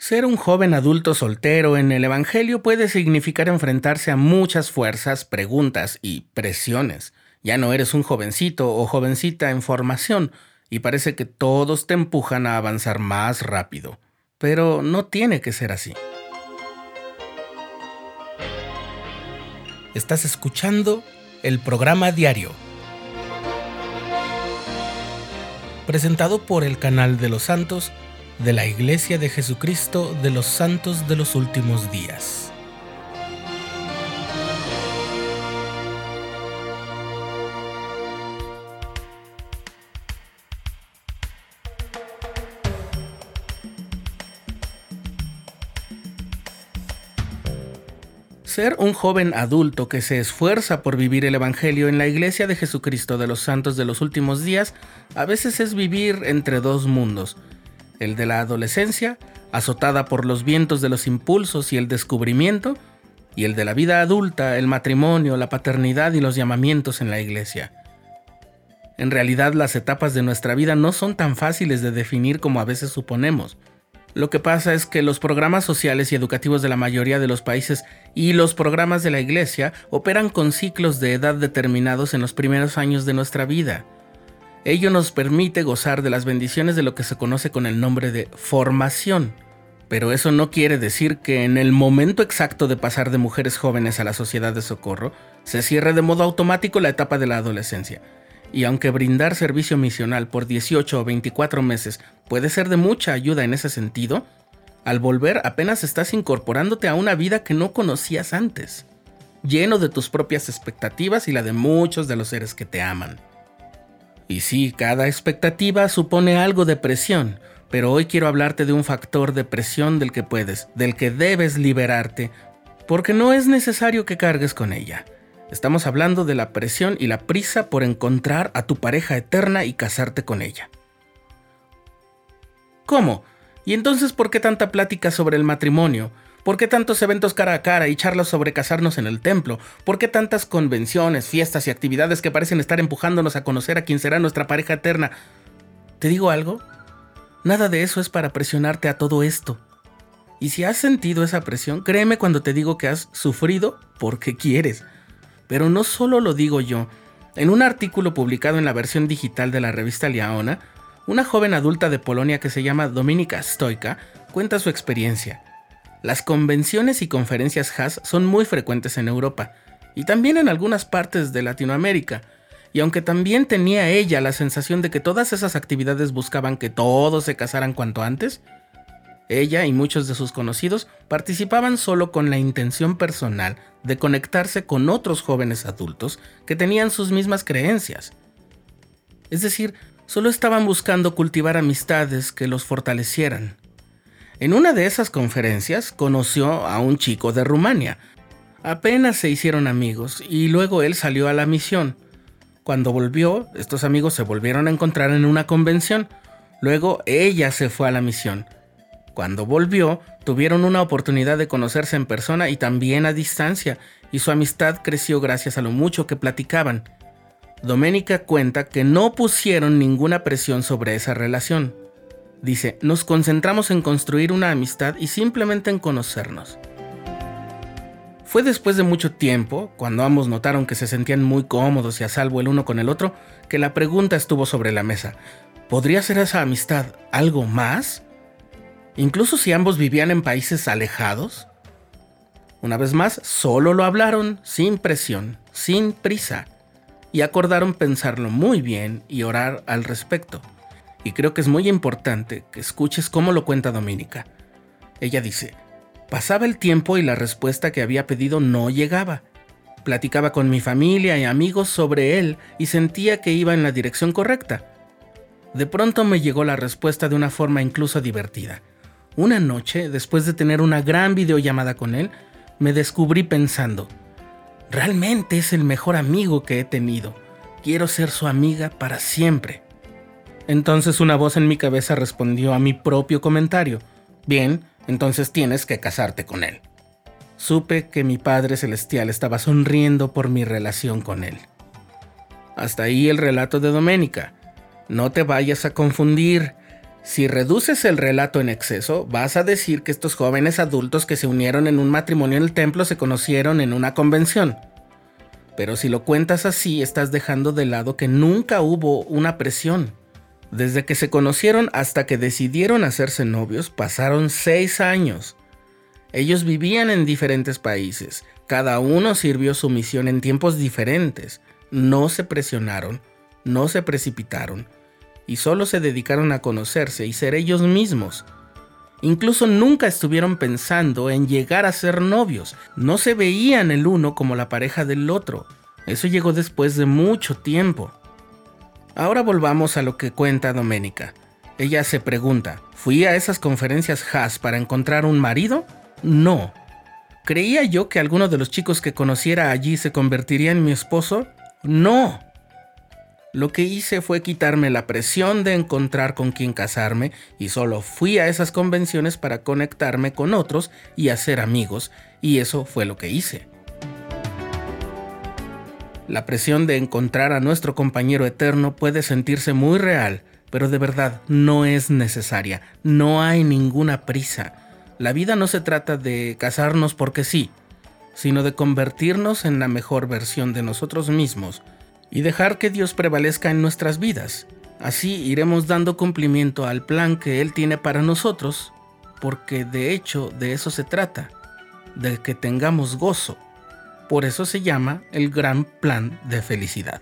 Ser un joven adulto soltero en el Evangelio puede significar enfrentarse a muchas fuerzas, preguntas y presiones. Ya no eres un jovencito o jovencita en formación y parece que todos te empujan a avanzar más rápido. Pero no tiene que ser así. Estás escuchando el programa diario, presentado por el canal de los santos de la Iglesia de Jesucristo de los Santos de los Últimos Días. Ser un joven adulto que se esfuerza por vivir el Evangelio en la Iglesia de Jesucristo de los Santos de los Últimos Días a veces es vivir entre dos mundos, el de la adolescencia, azotada por los vientos de los impulsos y el descubrimiento, y el de la vida adulta, el matrimonio, la paternidad y los llamamientos en la iglesia. En realidad las etapas de nuestra vida no son tan fáciles de definir como a veces suponemos. Lo que pasa es que los programas sociales y educativos de la mayoría de los países y los programas de la iglesia operan con ciclos de edad determinados en los primeros años de nuestra vida. Ello nos permite gozar de las bendiciones de lo que se conoce con el nombre de formación. Pero eso no quiere decir que en el momento exacto de pasar de mujeres jóvenes a la sociedad de socorro, se cierre de modo automático la etapa de la adolescencia. Y aunque brindar servicio misional por 18 o 24 meses puede ser de mucha ayuda en ese sentido, al volver apenas estás incorporándote a una vida que no conocías antes, lleno de tus propias expectativas y la de muchos de los seres que te aman. Y sí, cada expectativa supone algo de presión, pero hoy quiero hablarte de un factor de presión del que puedes, del que debes liberarte, porque no es necesario que cargues con ella. Estamos hablando de la presión y la prisa por encontrar a tu pareja eterna y casarte con ella. ¿Cómo? ¿Y entonces por qué tanta plática sobre el matrimonio? ¿Por qué tantos eventos cara a cara y charlas sobre casarnos en el templo? ¿Por qué tantas convenciones, fiestas y actividades que parecen estar empujándonos a conocer a quien será nuestra pareja eterna? ¿Te digo algo? Nada de eso es para presionarte a todo esto. Y si has sentido esa presión, créeme cuando te digo que has sufrido porque quieres. Pero no solo lo digo yo. En un artículo publicado en la versión digital de la revista Liaona, una joven adulta de Polonia que se llama Dominika Stoika cuenta su experiencia. Las convenciones y conferencias HAS son muy frecuentes en Europa y también en algunas partes de Latinoamérica. Y aunque también tenía ella la sensación de que todas esas actividades buscaban que todos se casaran cuanto antes, ella y muchos de sus conocidos participaban solo con la intención personal de conectarse con otros jóvenes adultos que tenían sus mismas creencias. Es decir, solo estaban buscando cultivar amistades que los fortalecieran, en una de esas conferencias conoció a un chico de Rumania. Apenas se hicieron amigos y luego él salió a la misión. Cuando volvió, estos amigos se volvieron a encontrar en una convención. Luego ella se fue a la misión. Cuando volvió, tuvieron una oportunidad de conocerse en persona y también a distancia, y su amistad creció gracias a lo mucho que platicaban. Doménica cuenta que no pusieron ninguna presión sobre esa relación. Dice, nos concentramos en construir una amistad y simplemente en conocernos. Fue después de mucho tiempo, cuando ambos notaron que se sentían muy cómodos y a salvo el uno con el otro, que la pregunta estuvo sobre la mesa. ¿Podría ser esa amistad algo más? Incluso si ambos vivían en países alejados. Una vez más, solo lo hablaron, sin presión, sin prisa, y acordaron pensarlo muy bien y orar al respecto y creo que es muy importante que escuches cómo lo cuenta Dominica. Ella dice, pasaba el tiempo y la respuesta que había pedido no llegaba. Platicaba con mi familia y amigos sobre él y sentía que iba en la dirección correcta. De pronto me llegó la respuesta de una forma incluso divertida. Una noche, después de tener una gran videollamada con él, me descubrí pensando, realmente es el mejor amigo que he tenido. Quiero ser su amiga para siempre. Entonces una voz en mi cabeza respondió a mi propio comentario. Bien, entonces tienes que casarte con él. Supe que mi Padre Celestial estaba sonriendo por mi relación con él. Hasta ahí el relato de Doménica. No te vayas a confundir. Si reduces el relato en exceso, vas a decir que estos jóvenes adultos que se unieron en un matrimonio en el templo se conocieron en una convención. Pero si lo cuentas así, estás dejando de lado que nunca hubo una presión. Desde que se conocieron hasta que decidieron hacerse novios, pasaron seis años. Ellos vivían en diferentes países, cada uno sirvió su misión en tiempos diferentes, no se presionaron, no se precipitaron, y solo se dedicaron a conocerse y ser ellos mismos. Incluso nunca estuvieron pensando en llegar a ser novios, no se veían el uno como la pareja del otro. Eso llegó después de mucho tiempo. Ahora volvamos a lo que cuenta Doménica. Ella se pregunta, ¿fui a esas conferencias Haas para encontrar un marido? No. ¿Creía yo que alguno de los chicos que conociera allí se convertiría en mi esposo? No. Lo que hice fue quitarme la presión de encontrar con quién casarme y solo fui a esas convenciones para conectarme con otros y hacer amigos, y eso fue lo que hice. La presión de encontrar a nuestro compañero eterno puede sentirse muy real, pero de verdad no es necesaria, no hay ninguna prisa. La vida no se trata de casarnos porque sí, sino de convertirnos en la mejor versión de nosotros mismos y dejar que Dios prevalezca en nuestras vidas. Así iremos dando cumplimiento al plan que Él tiene para nosotros, porque de hecho de eso se trata, de que tengamos gozo. Por eso se llama el gran plan de felicidad.